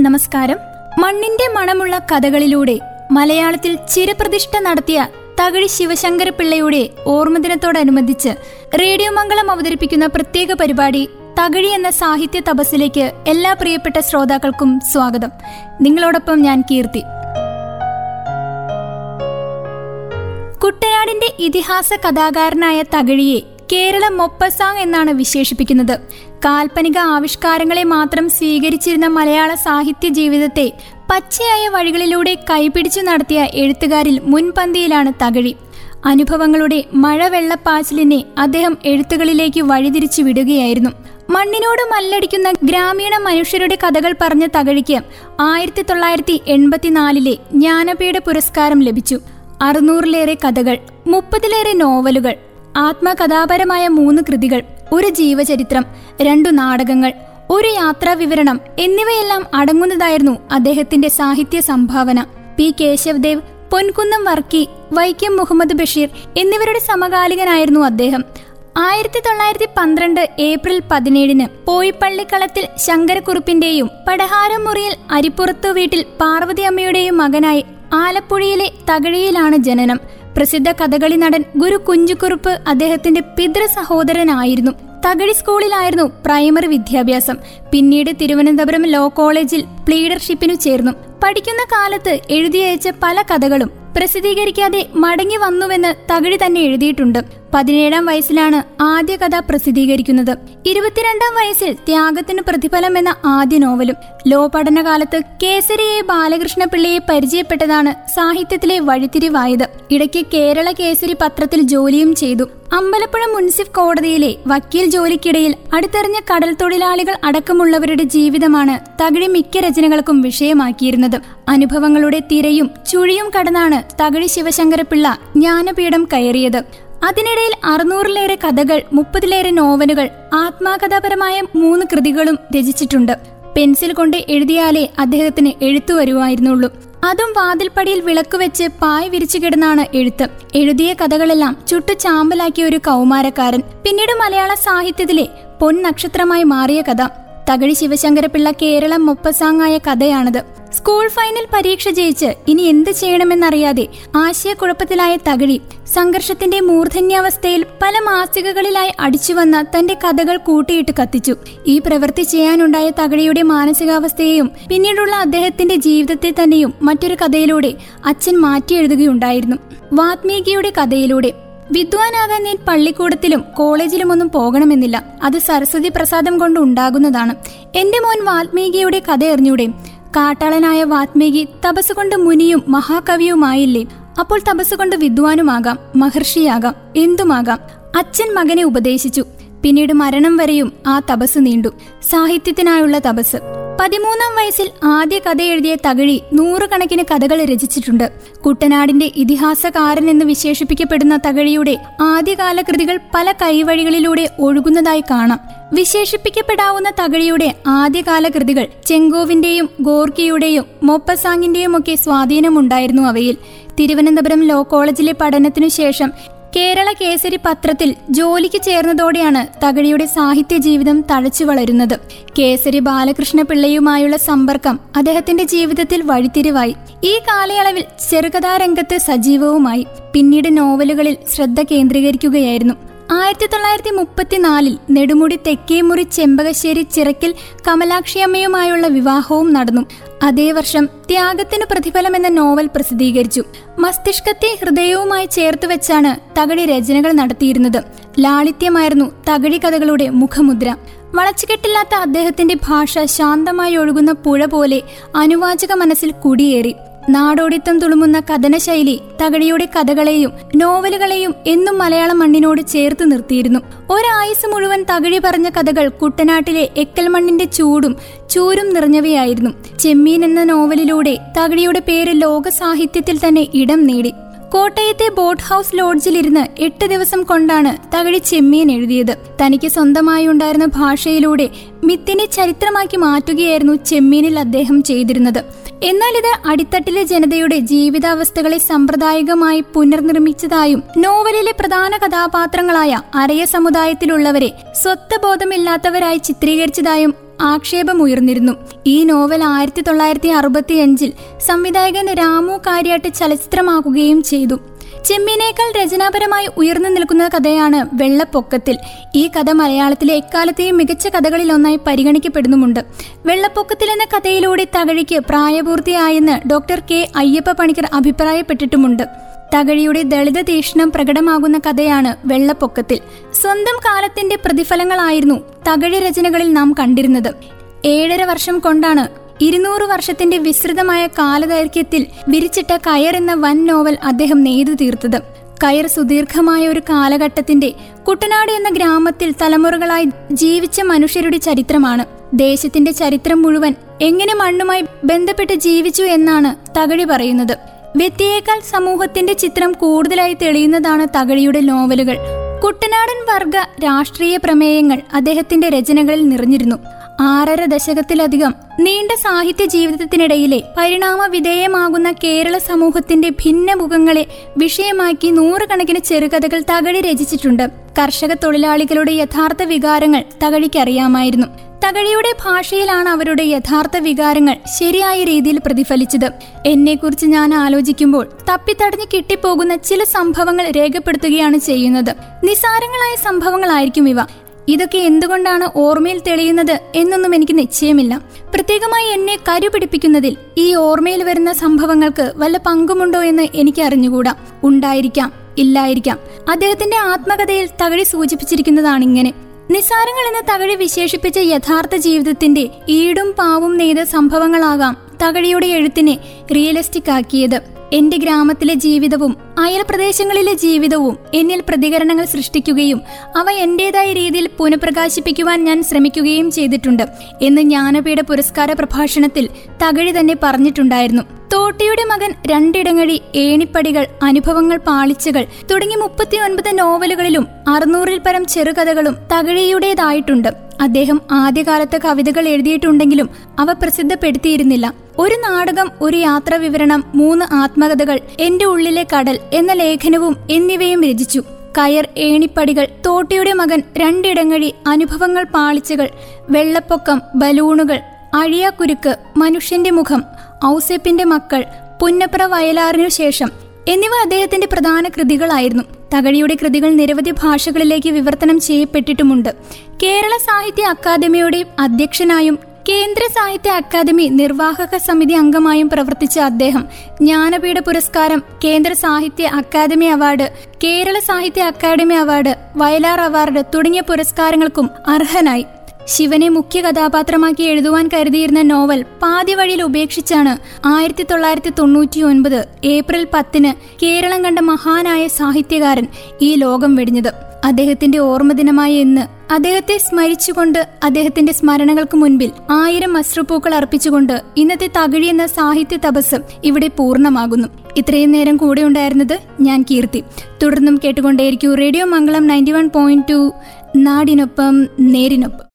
നമസ്കാരം. മണ്ണിന്റെ മണമുള്ള കഥകളിലൂടെ മലയാളത്തിൽ ചിരപ്രതിഷ്ഠ നടത്തിയ തകഴി ശിവശങ്കര പിള്ളയുടെ ഓർമ്മദിനത്തോടനുബന്ധിച്ച് റേഡിയോ മംഗളം അവതരിപ്പിക്കുന്ന പ്രത്യേക പരിപാടി തകഴി എന്ന സാഹിത്യ തപസ്സിലേക്ക് എല്ലാ പ്രിയപ്പെട്ട ശ്രോതാക്കൾക്കും സ്വാഗതം. നിങ്ങളോടൊപ്പം ഞാൻ കീർത്തി. കുട്ടനാടിന്റെ ഇതിഹാസ കഥാകാരനായ തകഴിയെ കേരള മൊപ്പസാങ് എന്നാണ് വിശേഷിപ്പിക്കുന്നത്. കാൽപ്പനിക ആവിഷ്കാരങ്ങളെ മാത്രം സ്വീകരിച്ചിരുന്ന മലയാള സാഹിത്യ ജീവിതത്തെ പച്ചയായ വഴികളിലൂടെ കൈപിടിച്ചു നടത്തിയ എഴുത്തുകാരിൽ മുൻപന്തിയിലാണ് തകഴി. അനുഭവങ്ങളുടെ മഴവെള്ളപ്പാച്ചിലിനെ അദ്ദേഹം എഴുത്തുകളിലേക്ക് വഴിതിരിച്ചു വിടുകയായിരുന്നു. മണ്ണിനോട് മല്ലടിക്കുന്ന ഗ്രാമീണ മനുഷ്യരുടെ കഥകൾ പറഞ്ഞ തകഴിക്ക് ആയിരത്തി തൊള്ളായിരത്തി എൺപത്തിനാലിലെ ജ്ഞാനപീഠ പുരസ്കാരം ലഭിച്ചു. അറുന്നൂറിലേറെ കഥകൾ മുപ്പതിലേറെ നോവലുകൾ ആത്മകഥാപരമായ മൂന്ന് കൃതികൾ ഒരു ജീവചരിത്രം രണ്ടു നാടകങ്ങൾ ഒരു യാത്രാ വിവരണം എന്നിവയെല്ലാം അടങ്ങുന്നതായിരുന്നു അദ്ദേഹത്തിന്റെ സാഹിത്യ സംഭാവന. പി. കേശവദേവ് പൊൻകുന്നം വർക്കി വൈക്കം മുഹമ്മദ് ബഷീർ എന്നിവരുടെ സമകാലികനായിരുന്നു അദ്ദേഹം. ആയിരത്തി തൊള്ളായിരത്തി പന്ത്രണ്ട് ഏപ്രിൽ പതിനേഴിന് പോയിപ്പള്ളിക്കളത്തിൽ ശങ്കരക്കുറുപ്പിന്റെയും പടഹാരം മുറിയിൽ അരിപ്പുറത്തു വീട്ടിൽ പാർവതി അമ്മയുടെയും മകനായി ആലപ്പുഴയിലെ തകഴിയിലാണ് ജനനം. പ്രസിദ്ധ കഥകളി നടൻ ഗുരു കുഞ്ചുകുറുപ്പ് അദ്ദേഹത്തിന്റെ പിതൃ സഹോദരനായിരുന്നു. തകഴി സ്കൂളിലായിരുന്നു പ്രൈമറി വിദ്യാഭ്യാസം. പിന്നീട് തിരുവനന്തപുരം ലോ കോളേജിൽ പ്ലീഡർഷിപ്പിനു ചേർന്നു. പഠിക്കുന്ന കാലത്ത് എഴുതിയയച്ച പല കഥകളും പ്രസിദ്ധീകരിക്കാതെ മടങ്ങി വന്നുവെന്ന് തകഴി തന്നെ എഴുതിയിട്ടുണ്ട്. പതിനേഴാം വയസ്സിലാണ് ആദ്യ കഥ പ്രസിദ്ധീകരിക്കുന്നത്. ഇരുപത്തിരണ്ടാം വയസ്സിൽ ത്യാഗത്തിന് പ്രതിഫലം എന്ന ആദ്യ നോവലും. ലോ പഠനകാലത്ത് കേസരിയെ ബാലകൃഷ്ണ പിള്ളയെ പരിചയപ്പെട്ടതാണ് സാഹിത്യത്തിലെ വഴിത്തിരിവായത്. ഇടയ്ക്ക് കേരള കേസരി പത്രത്തിൽ ജോലിയും ചെയ്തു. അമ്പലപ്പുഴ മുൻസിഫ് കോടതിയിലെ വക്കീൽ ജോലിക്കിടയിൽ അടുത്തെറിഞ്ഞ കടൽ തൊഴിലാളികൾ അടക്കമുള്ളവരുടെ ജീവിതമാണ് തകഴി മിക്ക രചനകൾക്കും വിഷയമാക്കിയിരുന്നത്. അനുഭവങ്ങളുടെ തിരയും ചുഴിയും കടന്നാണ് തകഴി ശിവശങ്കരപിള്ള ജ്ഞാനപീഠം കയറിയത്. അതിനിടയിൽ അറുന്നൂറിലേറെ കഥകൾ മുപ്പതിലേറെ നോവലുകൾ ആത്മാകഥാപരമായ മൂന്ന് കൃതികളും രചിച്ചിട്ടുണ്ട്. പെൻസിൽ കൊണ്ട് എഴുതിയാലേ അദ്ദേഹത്തിന് എഴുത്തു വരുമായിരുന്നുള്ളൂ അതും വാതിൽപ്പടിയിൽ വിളക്ക് വെച്ച് പായ് വിരിച്ചു കിടന്നാണ് എഴുത്ത്. എഴുതിയ കഥകളെല്ലാം ചുട്ടു ചാമ്പലാക്കിയ ഒരു കൗമാരക്കാരൻ. പിന്നീട് മലയാള സാഹിത്യത്തിലെ പൊൻ നക്ഷത്രമായി മാറിയ കഥ. തകഴി ശിവശങ്കരപിള്ള കേരളം മൊപ്പസാങ്ങായ കഥയാണത്. സ്കൂൾ ഫൈനൽ പരീക്ഷ ജയിച്ച് ഇനി എന്ത് ചെയ്യണമെന്നറിയാതെ ആശയക്കുഴപ്പത്തിലായ തകഴി സംഘർഷത്തിന്റെ മൂർധന്യാവസ്ഥയിൽ പല മാസികകളിലായി അടിച്ചുവന്ന തന്റെ കഥകൾ കൂട്ടിയിട്ട് കത്തിച്ചു. ഈ പ്രവൃത്തി ചെയ്യാനുണ്ടായ തകഴിയുടെ മാനസികാവസ്ഥയെയും പിന്നീടുള്ള അദ്ദേഹത്തിന്റെ ജീവിതത്തെ തന്നെയും മറ്റൊരു കഥയിലൂടെ അച്ഛൻ മാറ്റിയെഴുതുകയുണ്ടായിരുന്നു. വാത്മീകിയുടെ കഥയിലൂടെ വിദ്വാനാകാൻ ഞാൻ പള്ളിക്കൂടത്തിലും കോളേജിലുമൊന്നും പോകണമെന്നില്ല. അത് സരസ്വതി പ്രസാദം കൊണ്ട് ഉണ്ടാകുന്നതാണ്. എന്റെ മോൻ വാൽമീകിയുടെ കഥ എറിഞ്ഞൂടെ കാട്ടാളനായ വാത്മീകി തപസ്സുകൊണ്ട് മുനിയും മഹാകവിയുമായില്ലേ? അപ്പോൾ തപസ്സുകൊണ്ട് വിദ്വാനുമാകാം മഹർഷിയാകാം എന്തുമാകാം? അച്ഛൻ മകനെ ഉപദേശിച്ചു. പിന്നീട് മരണം വരെയും ആ തപസ് നീണ്ടു. സാഹിത്യത്തിനായുള്ള തപസ് പതിമൂന്നാം വയസ്സിൽ ആദ്യ കഥ എഴുതിയ തകഴി നൂറുകണക്കിന് കഥകൾ രചിച്ചിട്ടുണ്ട്. കുട്ടനാടിന്റെ ഇതിഹാസകാരൻ എന്ന് വിശേഷിപ്പിക്കപ്പെടുന്ന തകഴിയുടെ ആദ്യകാല കൃതികൾ പല കൈവഴികളിലൂടെ ഒഴുകുന്നതായി കാണാം. വിശേഷിപ്പിക്കപ്പെടാവുന്ന തകഴിയുടെ ആദ്യകാല കൃതികൾ ചെങ്കോവിന്റെയും ഗോർക്കിയുടെയും മൊപ്പസാങ്ങിന്റെയും ഒക്കെ സ്വാധീനമുണ്ടായിരുന്നു അവയിൽ. തിരുവനന്തപുരം ലോ കോളേജിലെ പഠനത്തിനു ശേഷം കേരള കേസരി പത്രത്തിൽ ജോലിക്ക് ചേർന്നതോടെയാണ് തകഴിയുടെ സാഹിത്യ ജീവിതം തഴച്ചു വളരുന്നത്. കേസരി ബാലകൃഷ്ണ പിള്ളയുമായുള്ള സമ്പർക്കം അദ്ദേഹത്തിന്റെ ജീവിതത്തിൽ വഴിത്തിരിവായി. ഈ കാലയളവിൽ ചെറുകഥാരംഗത്ത് സജീവവുമായി. പിന്നീട് നോവലുകളിൽ ശ്രദ്ധ കേന്ദ്രീകരിക്കുകയായിരുന്നു. ആയിരത്തി തൊള്ളായിരത്തി മുപ്പത്തിനാലിൽ നെടുമുടി തെക്കേമുറി ചെമ്പകശ്ശേരി ചിറക്കിൽ കമലാക്ഷിയമ്മയുമായുള്ള വിവാഹവും നടന്നു. അതേ വർഷം ത്യാഗത്തിന് പ്രതിഫലം എന്ന നോവൽ പ്രസിദ്ധീകരിച്ചു. മസ്തിഷ്കത്തെ ഹൃദയവുമായി ചേർത്ത് വെച്ചാണ് തകഴി രചനകൾ നടത്തിയിരുന്നത്. ലാളിത്യമായിരുന്നു തകഴി കഥകളുടെ മുഖമുദ്ര. വളച്ചുകെട്ടില്ലാത്ത അദ്ദേഹത്തിന്റെ ഭാഷ ശാന്തമായി ഒഴുകുന്ന പുഴ പോലെ അനുവാചക മനസ്സിൽ കുടിയേറി. നാടോടിത്തം തുളുമുന്ന കഥനശൈലി തകഴിയുടെ കഥകളെയും നോവലുകളെയും എന്നും മലയാള മണ്ണിനോട് ചേർത്ത് നിർത്തിയിരുന്നു. ഒരായുസ് മുഴുവൻ തകഴി പറഞ്ഞ കഥകൾ കുട്ടനാട്ടിലെ എക്കൽ മണ്ണിന്റെ ചൂടും ചൂരും നിറഞ്ഞവയായിരുന്നു. ചെമ്മീൻ എന്ന നോവലിലൂടെ തകഴിയുടെ പേര് ലോക സാഹിത്യത്തിൽ തന്നെ ഇടം നേടി. കോട്ടയത്തെ ബോട്ട് ഹൗസ് ലോഡ്ജിലിരുന്ന് എട്ട് ദിവസം കൊണ്ടാണ് തകഴി ചെമ്മീൻ എഴുതിയത്. തനിക്ക് സ്വന്തമായി ഉണ്ടായിരുന്ന ഭാഷയിലൂടെ മിത്തിനെ ചരിത്രമാക്കി മാറ്റുകയായിരുന്നു ചെമ്മീനിൽ അദ്ദേഹം ചെയ്തിരുന്നത്. എന്നാൽ ഇത് അടിത്തട്ടിലെ ജനതയുടെ ജീവിതാവസ്ഥകളെ സമ്പ്രദായികമായി പുനർനിർമ്മിച്ചതായും നോവലിലെ പ്രധാന കഥാപാത്രങ്ങളായ അരയ സമുദായത്തിലുള്ളവരെ സ്വത്ത് ബോധമില്ലാത്തവരായി ചിത്രീകരിച്ചതായും ആക്ഷേപമുയർന്നിരുന്നു. ഈ നോവൽ ആയിരത്തി തൊള്ളായിരത്തി അറുപത്തിയഞ്ചിൽ സംവിധായകൻ രാമു കാര്യാട്ട് ചലച്ചിത്രമാക്കുകയും ചെയ്തു. ചെമ്മീനേക്കാൾ രചനാപരമായി ഉയർന്നു നിൽക്കുന്ന കഥയാണ് വെള്ളപ്പൊക്കത്തിൽ. ഈ കഥ മലയാളത്തിലെ എക്കാലത്തെയും മികച്ച കഥകളിലൊന്നായി പരിഗണിക്കപ്പെടുന്നുമുണ്ട്. വെള്ളപ്പൊക്കത്തിൽ എന്ന കഥയിലൂടെ തകഴിക്ക് പ്രായപൂർത്തിയായെന്ന് ഡോക്ടർ കെ അയ്യപ്പ പണിക്കർ അഭിപ്രായപ്പെട്ടിട്ടുമുണ്ട്. തകഴിയുടെ ദളിത തീക്ഷണം പ്രകടമാകുന്ന കഥയാണ് വെള്ളപ്പൊക്കത്തിൽ. സ്വന്തം കാലത്തിന്റെ പ്രതിഫലങ്ങളായിരുന്നു തകഴി രചനകളിൽ നാം കണ്ടിരുന്നത്. ഏഴര വർഷം കൊണ്ടാണ് ഇരുന്നൂറ് വർഷത്തിന്റെ വിസ്തൃതമായ കാലദൈർഘ്യത്തിൽ വിരിച്ചിട്ട കയർ എന്ന വൻ നോവൽ അദ്ദേഹം നെയ്തു തീർത്തത്. കയർ സുദീർഘമായ ഒരു കാലഘട്ടത്തിന്റെ കുട്ടനാട് എന്ന ഗ്രാമത്തിൽ തലമുറകളായി ജീവിച്ച മനുഷ്യരുടെ ചരിത്രമാണ്. ദേശത്തിന്റെ ചരിത്രം മുഴുവൻ എങ്ങനെ മണ്ണുമായി ബന്ധപ്പെട്ട് ജീവിച്ചു എന്നാണ് തകഴി പറയുന്നത്. വ്യക്തിയേക്കാൾ സമൂഹത്തിന്റെ ചിത്രം കൂടുതലായി തെളിയുന്നതാണ് തകഴിയുടെ നോവലുകൾ. കുട്ടനാടൻ വർഗ രാഷ്ട്രീയ പ്രമേയങ്ങൾ അദ്ദേഹത്തിന്റെ രചനകളിൽ നിറഞ്ഞിരുന്നു. ആറര ദശകത്തിലധികം നീണ്ട സാഹിത്യ ജീവിതത്തിനിടയിലെ പരിണാമ വിധേയമാകുന്ന കേരള സമൂഹത്തിന്റെ ഭിന്ന മുഖങ്ങളെ വിഷയമാക്കി നൂറുകണക്കിന് ചെറുകഥകൾ തകഴി രചിച്ചിട്ടുണ്ട്. കർഷക തൊഴിലാളികളുടെ യഥാർത്ഥ വികാരങ്ങൾ തകഴിക്കറിയാമായിരുന്നു. തകഴിയുടെ ഭാഷയിലാണ് അവരുടെ യഥാർത്ഥ വികാരങ്ങൾ ശരിയായ രീതിയിൽ പ്രതിഫലിച്ചത്. എന്നെക്കുറിച്ച് ഞാൻ ആലോചിക്കുമ്പോൾ തപ്പിത്തടഞ്ഞ് കിട്ടിപ്പോകുന്ന ചില സംഭവങ്ങൾ രേഖപ്പെടുത്തുകയാണ് ചെയ്യുന്നത്. നിസാരങ്ങളായ സംഭവങ്ങളായിരിക്കും ഇവ. ഇതൊക്കെ എന്തുകൊണ്ടാണ് ഓർമ്മയിൽ തെളിയുന്നത് എന്നൊന്നും എനിക്ക് നിശ്ചയമില്ല. പ്രത്യേകമായി എന്നെ കരുപിടിപ്പിക്കുന്നതിൽ ഈ ഓർമ്മയിൽ വരുന്ന സംഭവങ്ങൾക്ക് വല്ല പങ്കുമുണ്ടോ എന്ന് എനിക്ക് അറിഞ്ഞുകൂടാ. ഉണ്ടായിരിക്കാം ഇല്ലായിരിക്കാം. അദ്ദേഹത്തിന്റെ ആത്മകഥയിൽ തകഴി സൂചിപ്പിച്ചിരിക്കുന്നതാണ് ഇങ്ങനെ. നിസാരങ്ങൾ എന്ന തകഴി വിശേഷിപ്പിച്ച യഥാർത്ഥ ജീവിതത്തിന്റെ ഈടും പാവും നെയ്ത സംഭവങ്ങളാകാം തകഴിയുടെ എഴുത്തിനെ റിയലിസ്റ്റിക് ആക്കിയത്. എന്റെ ഗ്രാമത്തിലെ ജീവിതവും അയൽ പ്രദേശങ്ങളിലെ ജീവിതവും എന്നിൽ പ്രതികരണങ്ങൾ സൃഷ്ടിക്കുകയും അവ എന്റേതായ രീതിയിൽ പുനഃപ്രകാശിപ്പിക്കുവാൻ ഞാൻ ശ്രമിക്കുകയും ചെയ്തിട്ടുണ്ട് എന്ന് ജ്ഞാനപീഠ പുരസ്കാര പ്രഭാഷണത്തിൽ തകഴി തന്നെ പറഞ്ഞിട്ടുണ്ടായിരുന്നു. തോട്ടിയുടെ മകൻ രണ്ടിടങ്ങഴി ഏണിപ്പടികൾ അനുഭവങ്ങൾ പാളിച്ചകൾ തുടങ്ങി മുപ്പത്തിയൊൻപത് നോവലുകളിലും അറുന്നൂറിൽ പരം ചെറുകഥകളും തകഴിയുടേതായിട്ടുണ്ട്. അദ്ദേഹം ആദ്യകാലത്ത് കവിതകൾ എഴുതിയിട്ടുണ്ടെങ്കിലും അവ പ്രസിദ്ധപ്പെടുത്തിയിരുന്നില്ല. ഒരു നാടകം ഒരു യാത്രാ വിവരണം മൂന്ന് ആത്മകഥകൾ എന്റെ ഉള്ളിലെ കടൽ എന്ന ലേഖനവും എന്നിവയും രചിച്ചു. കയർ ഏണിപ്പടികൾ തോട്ടിയുടെ മകൻ രണ്ടിടങ്ങഴി അനുഭവങ്ങൾ പാളിച്ചകൾ വെള്ളപ്പൊക്കം ബലൂണുകൾ അഴിയാക്കുരുക്ക് മനുഷ്യന്റെ മുഖം ഔസേപ്പിന്റെ മക്കൾ പുന്നപ്ര വയലാറിനു ശേഷം എന്നിവ അദ്ദേഹത്തിന്റെ പ്രധാന കൃതികളായിരുന്നു. തകഴിയുടെ കൃതികൾ നിരവധി ഭാഷകളിലേക്ക് വിവർത്തനം ചെയ്യപ്പെട്ടിട്ടുമുണ്ട്. കേരള സാഹിത്യ അക്കാദമിയുടെ അധ്യക്ഷനായും കേന്ദ്ര സാഹിത്യ അക്കാദമി നിർവാഹക സമിതി അംഗമായും പ്രവർത്തിച്ച അദ്ദേഹം ജ്ഞാനപീഠ പുരസ്കാരം കേന്ദ്ര സാഹിത്യ അക്കാദമി അവാർഡ് കേരള സാഹിത്യ അക്കാദമി അവാർഡ് വയലാർ അവാർഡ് തുടങ്ങിയ പുരസ്കാരങ്ങൾക്കും അർഹനായി. ശിവനെ മുഖ്യ കഥാപാത്രമാക്കി എഴുതുവാൻ കരുതിയിരുന്ന നോവൽ പാതി വഴിയിൽ ഉപേക്ഷിച്ചാണ് ആയിരത്തി തൊള്ളായിരത്തി തൊണ്ണൂറ്റി ഒൻപത് ഏപ്രിൽ പത്തിന് കേരളം കണ്ട മഹാനായ സാഹിത്യകാരൻ ഈ ലോകം വെടിഞ്ഞത്. അദ്ദേഹത്തിന്റെ ഓർമ്മ ഓർമ്മദിനമായ ഇന്ന് അദ്ദേഹത്തെ സ്മരിച്ചുകൊണ്ട് അദ്ദേഹത്തിന്റെ സ്മരണകൾക്ക് മുൻപിൽ ആയിരം അശ്രുപൂക്കൾ അർപ്പിച്ചുകൊണ്ട് ഇന്നത്തെ തകഴി എന്ന സാഹിത്യ തപസ് ഇവിടെ പൂർണമാകുന്നു. ഇത്രയും നേരം കൂടെ ഉണ്ടായിരുന്നത് ഞാൻ കീർത്തി. തുടർന്നും കേട്ടുകൊണ്ടേയിരിക്കൂ radio Mangalam ninety one point two. നാടിനൊപ്പം നേരിനൊപ്പം.